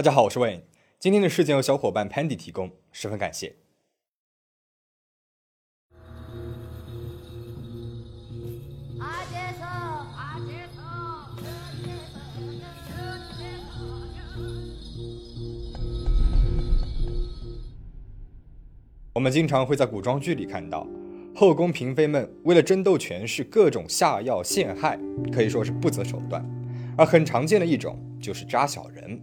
大家好，我是 Wayne。今天的事件由小伙伴 Pandy 提供，十分感谢。我们经常会在古装剧里看到，后宫嫔妃们为了争斗权势，各种下药陷害，可以说是不择手段。而很常见的一种就是扎小人，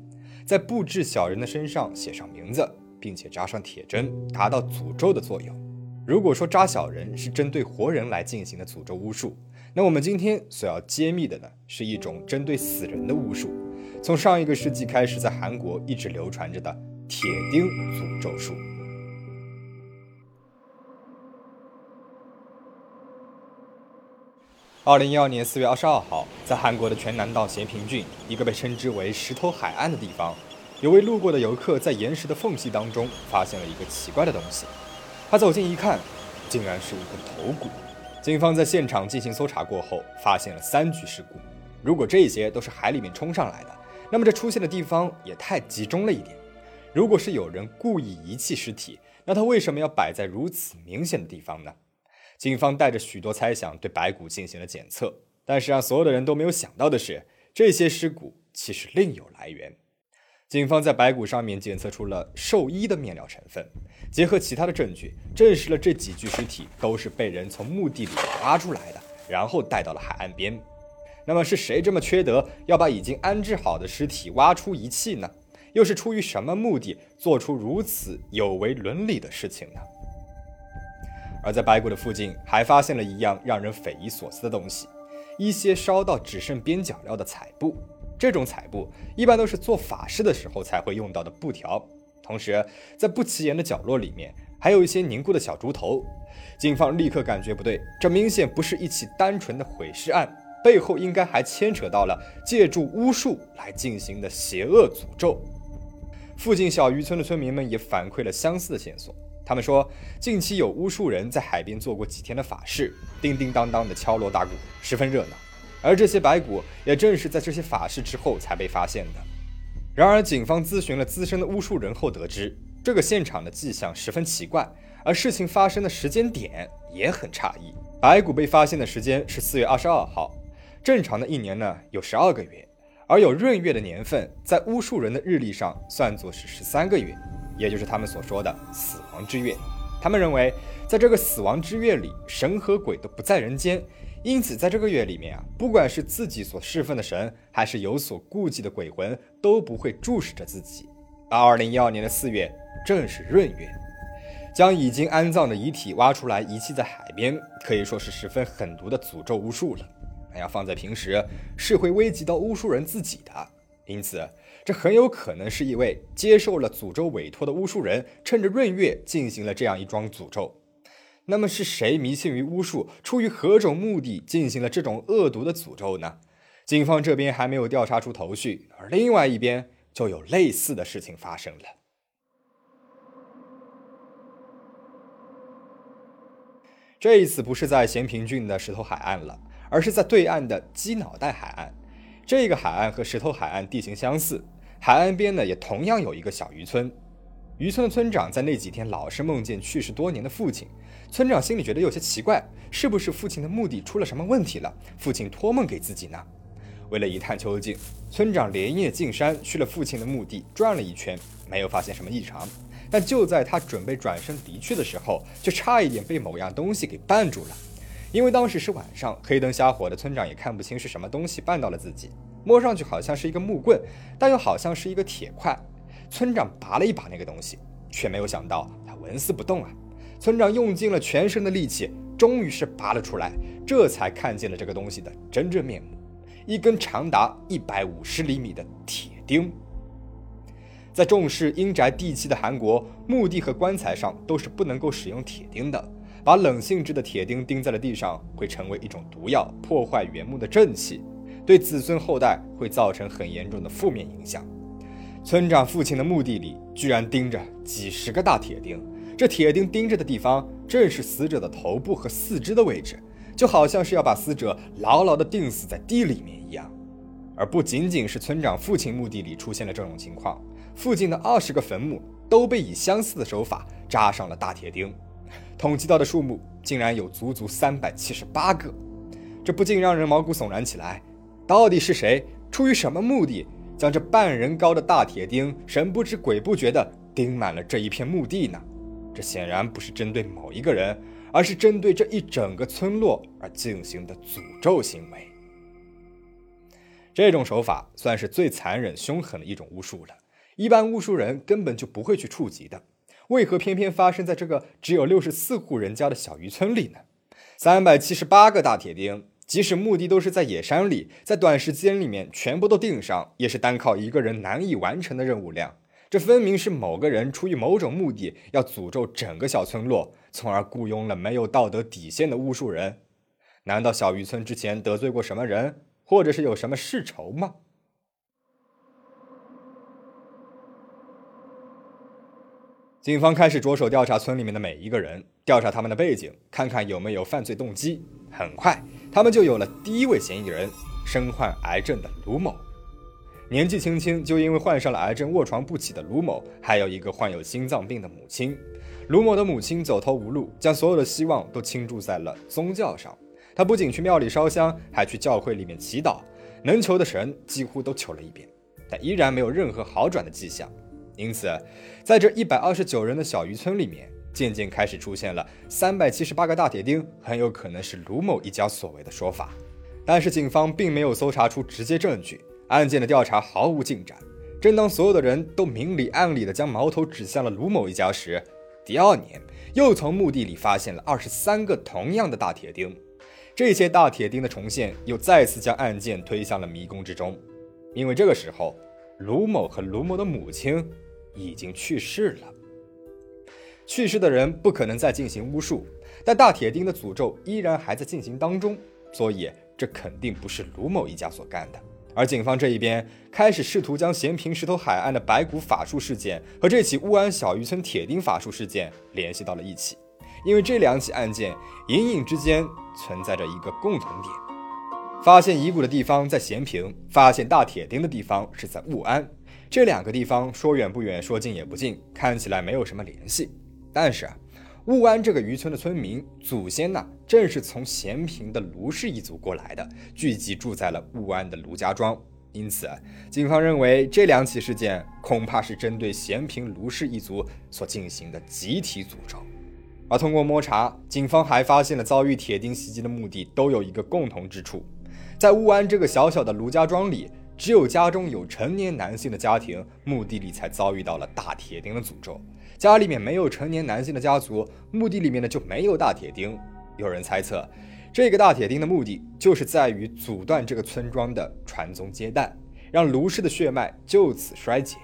在布置小人的身上写上名字，并且扎上铁针，达到诅咒的作用。如果说扎小人是针对活人来进行的诅咒巫术，那我们今天所要揭秘的呢，是一种针对死人的巫术，从上一个世纪开始，在韩国一直流传着的铁钉诅咒术。二零一二年四月二十二号，在韩国的全南道咸平郡一个被称之为“石头海岸”的地方，有位路过的游客在岩石的缝隙当中发现了一个奇怪的东西。他走近一看，竟然是一个头骨。警方在现场进行搜查过后，发现了三具尸骨。如果这些都是海里面冲上来的，那么这出现的地方也太集中了一点。如果是有人故意遗弃尸体，那他为什么要摆在如此明显的地方呢？警方带着许多猜想对白骨进行了检测，但是让所有的人都没有想到的是，这些尸骨其实另有来源。警方在白骨上面检测出了寿衣的面料成分，结合其他的证据，证实了这几具尸体都是被人从墓地里挖出来的，然后带到了海岸边。那么是谁这么缺德，要把已经安置好的尸体挖出遗弃呢？又是出于什么目的，做出如此有违伦理的事情呢？而在白骨的附近，还发现了一样让人匪夷所思的东西：一些烧到只剩边角料的彩布。这种彩布一般都是做法事的时候才会用到的布条。同时，在不起眼的角落里面，还有一些凝固的小猪头。警方立刻感觉不对，这明显不是一起单纯的毁尸案，背后应该还牵扯到了借助巫术来进行的邪恶诅咒。附近小渔村的村民们也反馈了相似的线索。他们说，近期有巫术人在海边做过几天的法事，叮叮当当的敲锣打鼓，十分热闹。而这些白骨也正是在这些法事之后才被发现的。然而，警方咨询了资深的巫术人后得知，这个现场的迹象十分奇怪，而事情发生的时间点也很诧异。白骨被发现的时间是四月二十二号，正常的一年呢有十二个月，而有闰月的年份在巫术人的日历上算作是十三个月。也就是他们所说的死亡之月，他们认为，在这个死亡之月里，神和鬼都不在人间，因此在这个月里面啊，不管是自己所侍奉的神，还是有所顾忌的鬼魂，都不会注视着自己。而二零一二年的四月正是闰月，将已经安葬的遗体挖出来遗弃在海边，可以说是十分狠毒的诅咒巫术了。那要放在平时，是会危及到巫术人自己的，因此。这很有可能是一位接受了诅咒委托的巫术人，趁着闰月进行了这样一桩诅咒。那么是谁迷信于巫术，出于何种目的进行了这种恶毒的诅咒呢？警方这边还没有调查出头绪，而另外一边就有类似的事情发生了。这一次不是在咸平郡的石头海岸了，而是在对岸的鸡脑袋海岸。这个海岸和石头海岸地形相似。海岸边呢，也同样有一个小渔村。渔村的村长在那几天老是梦见去世多年的父亲。村长心里觉得有些奇怪，是不是父亲的墓地出了什么问题了？父亲托梦给自己呢？为了一探究竟，村长连夜进山去了父亲的墓地，转了一圈，没有发现什么异常。但就在他准备转身离去的时候，就差一点被某样东西给绊住了。因为当时是晚上，黑灯瞎火的，村长也看不清是什么东西绊到了自己。摸上去好像是一个木棍，但又好像是一个铁块。村长拔了一把那个东西，却没有想到它纹丝不动啊！村长用尽了全身的力气，终于是拔了出来，这才看见了这个东西的真正面目：一根长达一百五十厘米的铁钉。在重视阴宅地气的韩国，墓地和棺材上都是不能够使用铁钉的。把冷性质的铁钉钉在了地上，会成为一种毒药，破坏原木的正气。对子孙后代会造成很严重的负面影响。村长父亲的墓地里居然钉着几十个大铁钉，这铁钉钉着的地方正是死者的头部和四肢的位置，就好像是要把死者牢牢地钉死在地里面一样。而不仅仅是村长父亲墓地里出现了这种情况，附近的二十个坟墓都被以相似的手法扎上了大铁钉，统计到的数目竟然有足足三百七十八个，这不禁让人毛骨悚然起来。到底是谁出于什么目的，将这半人高的大铁钉神不知鬼不觉地钉满了这一片墓地呢？这显然不是针对某一个人，而是针对这一整个村落而进行的诅咒行为。这种手法算是最残忍凶狠的一种巫术了，一般巫术人根本就不会去触及的。为何偏偏发生在这个只有六十四户人家的小渔村里呢？三百七十八个大铁钉，即使目的都是在野山里，在短时间里面全部都钉上，也是单靠一个人难以完成的任务量。这分明是某个人出于某种目的，要诅咒整个小村落，从而雇佣了没有道德底线的巫术人。难道小渔村之前得罪过什么人，或者是有什么世仇吗？警方开始着手调查村里面的每一个人，调查他们的背景，看看有没有犯罪动机。很快，他们就有了第一位嫌疑人——身患癌症的卢某。年纪轻轻就因为患上了癌症卧床不起的卢某，还有一个患有心脏病的母亲。卢某的母亲走投无路，将所有的希望都倾注在了宗教上。他不仅去庙里烧香，还去教会里面祈祷，能求的神几乎都求了一遍，但依然没有任何好转的迹象。因此，在这一百二十九人的小渔村里面，渐渐开始出现了三百七十八个大铁钉很有可能是卢某一家所为的说法。但是警方并没有搜查出直接证据，案件的调查毫无进展。正当所有的人都明里暗里的将矛头指向了卢某一家时，第二年又从墓地里发现了二十三个同样的大铁钉。这些大铁钉的重现，又再次将案件推向了迷宫之中。因为这个时候，卢某和卢某的母亲。已经去世了。去世的人不可能再进行巫术，但大铁钉的诅咒依然还在进行当中，所以这肯定不是卢某一家所干的。而警方这一边开始试图将咸平石头海岸的白骨法术事件和这起乌安小渔村铁钉法术事件联系到了一起，因为这两起案件隐隐之间存在着一个共同点：发现遗骨的地方在咸平，发现大铁钉的地方是在雾安。这两个地方说远不远，说近也不近，看起来没有什么联系。但是啊，雾安这个渔村的村民祖先呢，正是从咸平的卢氏一族过来的，聚集住在了雾安的卢家庄。因此，警方认为这两起事件恐怕是针对咸平卢氏一族所进行的集体诅咒。而通过摸查，警方还发现了遭遇铁钉袭击的墓地都有一个共同之处，在雾安这个小小的卢家庄里。只有家中有成年男性的家庭，墓地里才遭遇到了大铁钉的诅咒。家里面没有成年男性的家族，墓地里面呢就没有大铁钉。有人猜测，这个大铁钉的目的就是在于阻断这个村庄的传宗接代，让卢氏的血脉就此衰竭。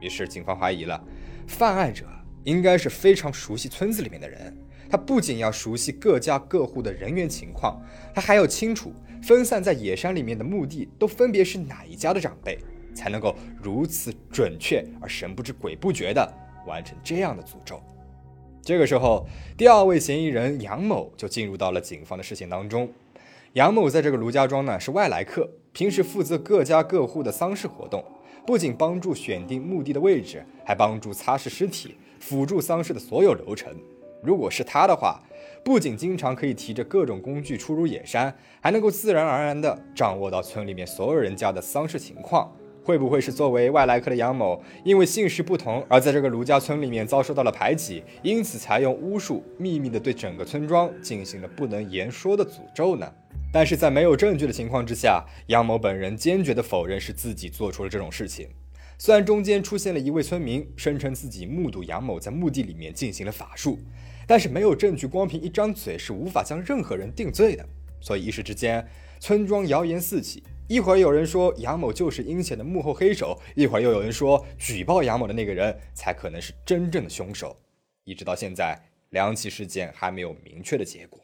于是警方怀疑了，犯案者应该是非常熟悉村子里面的人。他不仅要熟悉各家各户的人员情况，他还要清楚。分散在野山里面的墓地都分别是哪一家的长辈，才能够如此准确而神不知鬼不觉地完成这样的诅咒？这个时候，第二位嫌疑人杨某就进入到了警方的视线当中。杨某在这个卢家庄呢是外来客，平时负责各家各户的丧事活动，不仅帮助选定墓地的位置，还帮助擦拭尸体，辅助丧事的所有流程。如果是他的话，不仅经常可以提着各种工具出入野山，还能够自然而然地掌握到村里面所有人家的丧事情况。会不会是作为外来客的杨某，因为姓氏不同，而在这个卢家村里面遭受到了排挤，因此才用巫术秘密地对整个村庄进行了不能言说的诅咒呢？但是在没有证据的情况之下，杨某本人坚决地否认是自己做出了这种事情。虽然中间出现了一位村民声称自己目睹杨某在墓地里面进行了法术。但是没有证据，光凭一张嘴是无法将任何人定罪的。所以一时之间，村庄谣言四起。一会儿有人说杨某就是阴险的幕后黑手，一会儿又有人说举报杨某的那个人才可能是真正的凶手。一直到现在，两起事件还没有明确的结果。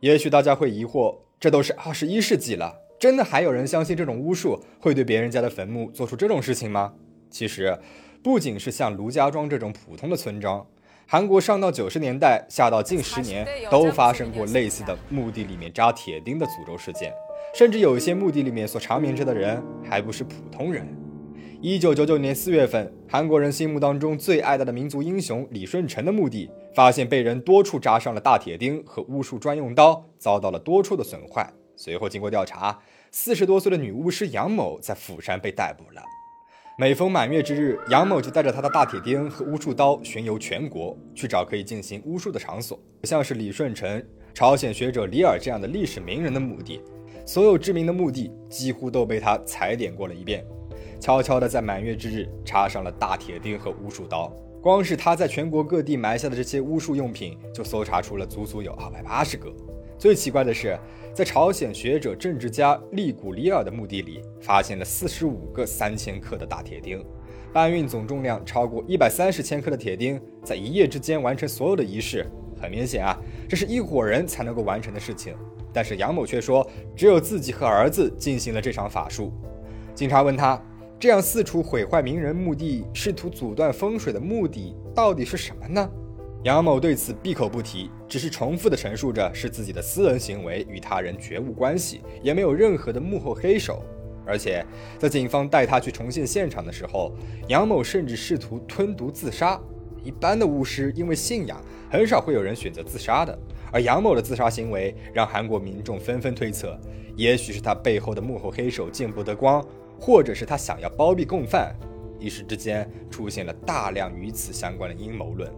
也许大家会疑惑，这都是二十一世纪了，真的还有人相信这种巫术会对别人家的坟墓做出这种事情吗？其实，不仅是像卢家庄这种普通的村庄，韩国上到九十年代，下到近十年，都发生过类似的墓地里面扎铁钉的诅咒事件。甚至有一些墓地里面所长眠着的人还不是普通人。一九九九年四月份，韩国人心目当中最爱戴的民族英雄李舜臣的墓地，发现被人多处扎上了大铁钉和巫术专用刀，遭到了多处的损坏。随后经过调查，四十多岁的女巫师杨某在釜山被逮捕了。每逢满月之日，杨某就带着他的大铁钉和巫术刀巡游全国，去找可以进行巫术的场所，像是李舜臣、朝鲜学者李尔这样的历史名人的墓地。所有知名的墓地几乎都被他踩点过了一遍，悄悄地在满月之日插上了大铁钉和巫术刀。光是他在全国各地埋下的这些巫术用品，就搜查出了足足有二百八十个。最奇怪的是，在朝鲜学者、政治家利古里尔的墓地里，发现了四十五个三千克的大铁钉，搬运总重量超过一百三十千克的铁钉，在一夜之间完成所有的仪式。很明显啊，这是一伙人才能够完成的事情。但是杨某却说，只有自己和儿子进行了这场法术。警察问他，这样四处毁坏名人墓地，试图阻断风水的目的到底是什么呢？杨某对此闭口不提，只是重复的陈述着是自己的私人行为，与他人绝无关系，也没有任何的幕后黑手。而且在警方带他去重现现场的时候，杨某甚至试图吞毒自杀。一般的巫师因为信仰，很少会有人选择自杀的。而杨某的自杀行为让韩国民众纷纷推测，也许是他背后的幕后黑手见不得光，或者是他想要包庇共犯。一时之间出现了大量与此相关的阴谋论。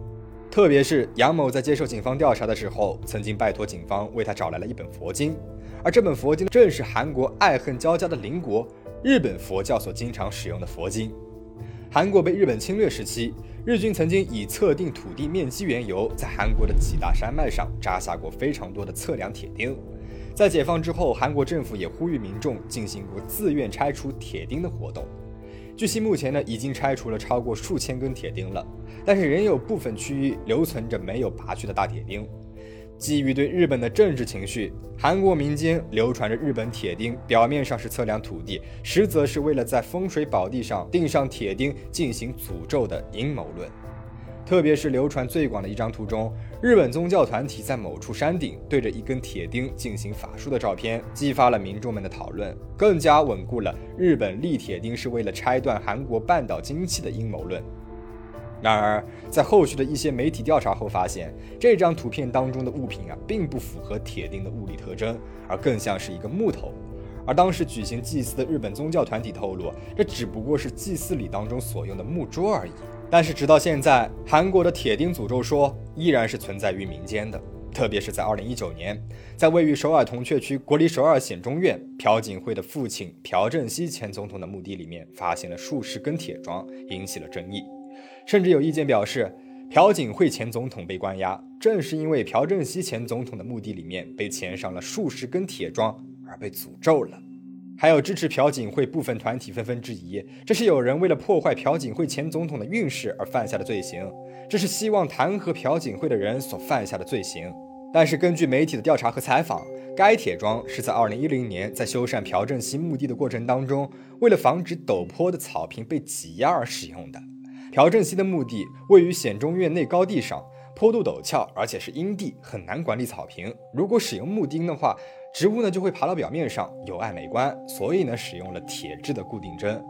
特别是杨某在接受警方调查的时候，曾经拜托警方为他找来了一本佛经，而这本佛经正是韩国爱恨交加的邻国日本佛教所经常使用的佛经。韩国被日本侵略时期。日军曾经以测定土地面积缘由，在韩国的几大山脉上扎下过非常多的测量铁钉。在解放之后，韩国政府也呼吁民众进行过自愿拆除铁钉的活动。据悉，目前呢已经拆除了超过数千根铁钉了，但是仍有部分区域留存着没有拔去的大铁钉。基于对日本的政治情绪，韩国民间流传着日本铁钉表面上是测量土地，实则是为了在风水宝地上钉上铁钉进行诅咒的阴谋论。特别是流传最广的一张图中，日本宗教团体在某处山顶对着一根铁钉进行法术的照片，激发了民众们的讨论，更加稳固了日本立铁钉是为了拆断韩国半岛经济的阴谋论。然而，在后续的一些媒体调查后发现，这张图片当中的物品啊，并不符合铁钉的物理特征，而更像是一个木头。而当时举行祭祀的日本宗教团体透露，这只不过是祭祀礼当中所用的木桌而已。但是，直到现在，韩国的铁钉诅咒说依然是存在于民间的。特别是在2019年，在位于首尔铜雀区国立首尔显中院朴槿惠的父亲朴正熙前总统的墓地里面，发现了数十根铁桩，引起了争议。甚至有意见表示，朴槿惠前总统被关押，正是因为朴正熙前总统的墓地里面被嵌上了数十根铁桩而被诅咒了。还有支持朴槿惠部分团体纷纷质疑，这是有人为了破坏朴槿惠前总统的运势而犯下的罪行，这是希望弹劾朴槿惠的人所犯下的罪行。但是根据媒体的调查和采访，该铁桩是在2010年在修缮朴正熙墓地的过程当中，为了防止陡坡的草坪被挤压而使用的。朴正熙的墓地位于显中院内高地上，坡度陡峭，而且是阴地，很难管理草坪。如果使用木钉的话，植物呢就会爬到表面上，有碍美观。所以呢，使用了铁质的固定针。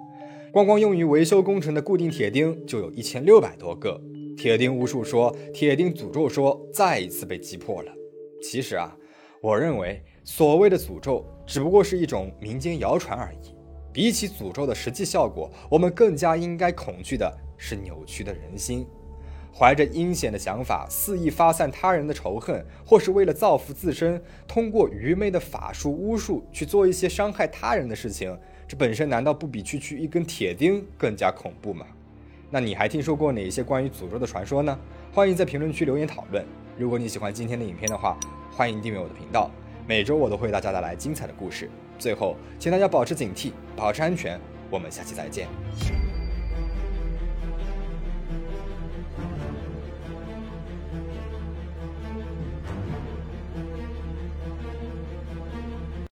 光光用于维修工程的固定铁钉就有一千六百多个。铁钉巫术说，铁钉诅咒说，再一次被击破了。其实啊，我认为所谓的诅咒只不过是一种民间谣传而已。比起诅咒的实际效果，我们更加应该恐惧的。是扭曲的人心，怀着阴险的想法，肆意发散他人的仇恨，或是为了造福自身，通过愚昧的法术巫术去做一些伤害他人的事情，这本身难道不比区区一根铁钉更加恐怖吗？那你还听说过哪些关于诅咒的传说呢？欢迎在评论区留言讨论。如果你喜欢今天的影片的话，欢迎订阅我的频道，每周我都会为大家带来精彩的故事。最后，请大家保持警惕，保持安全。我们下期再见。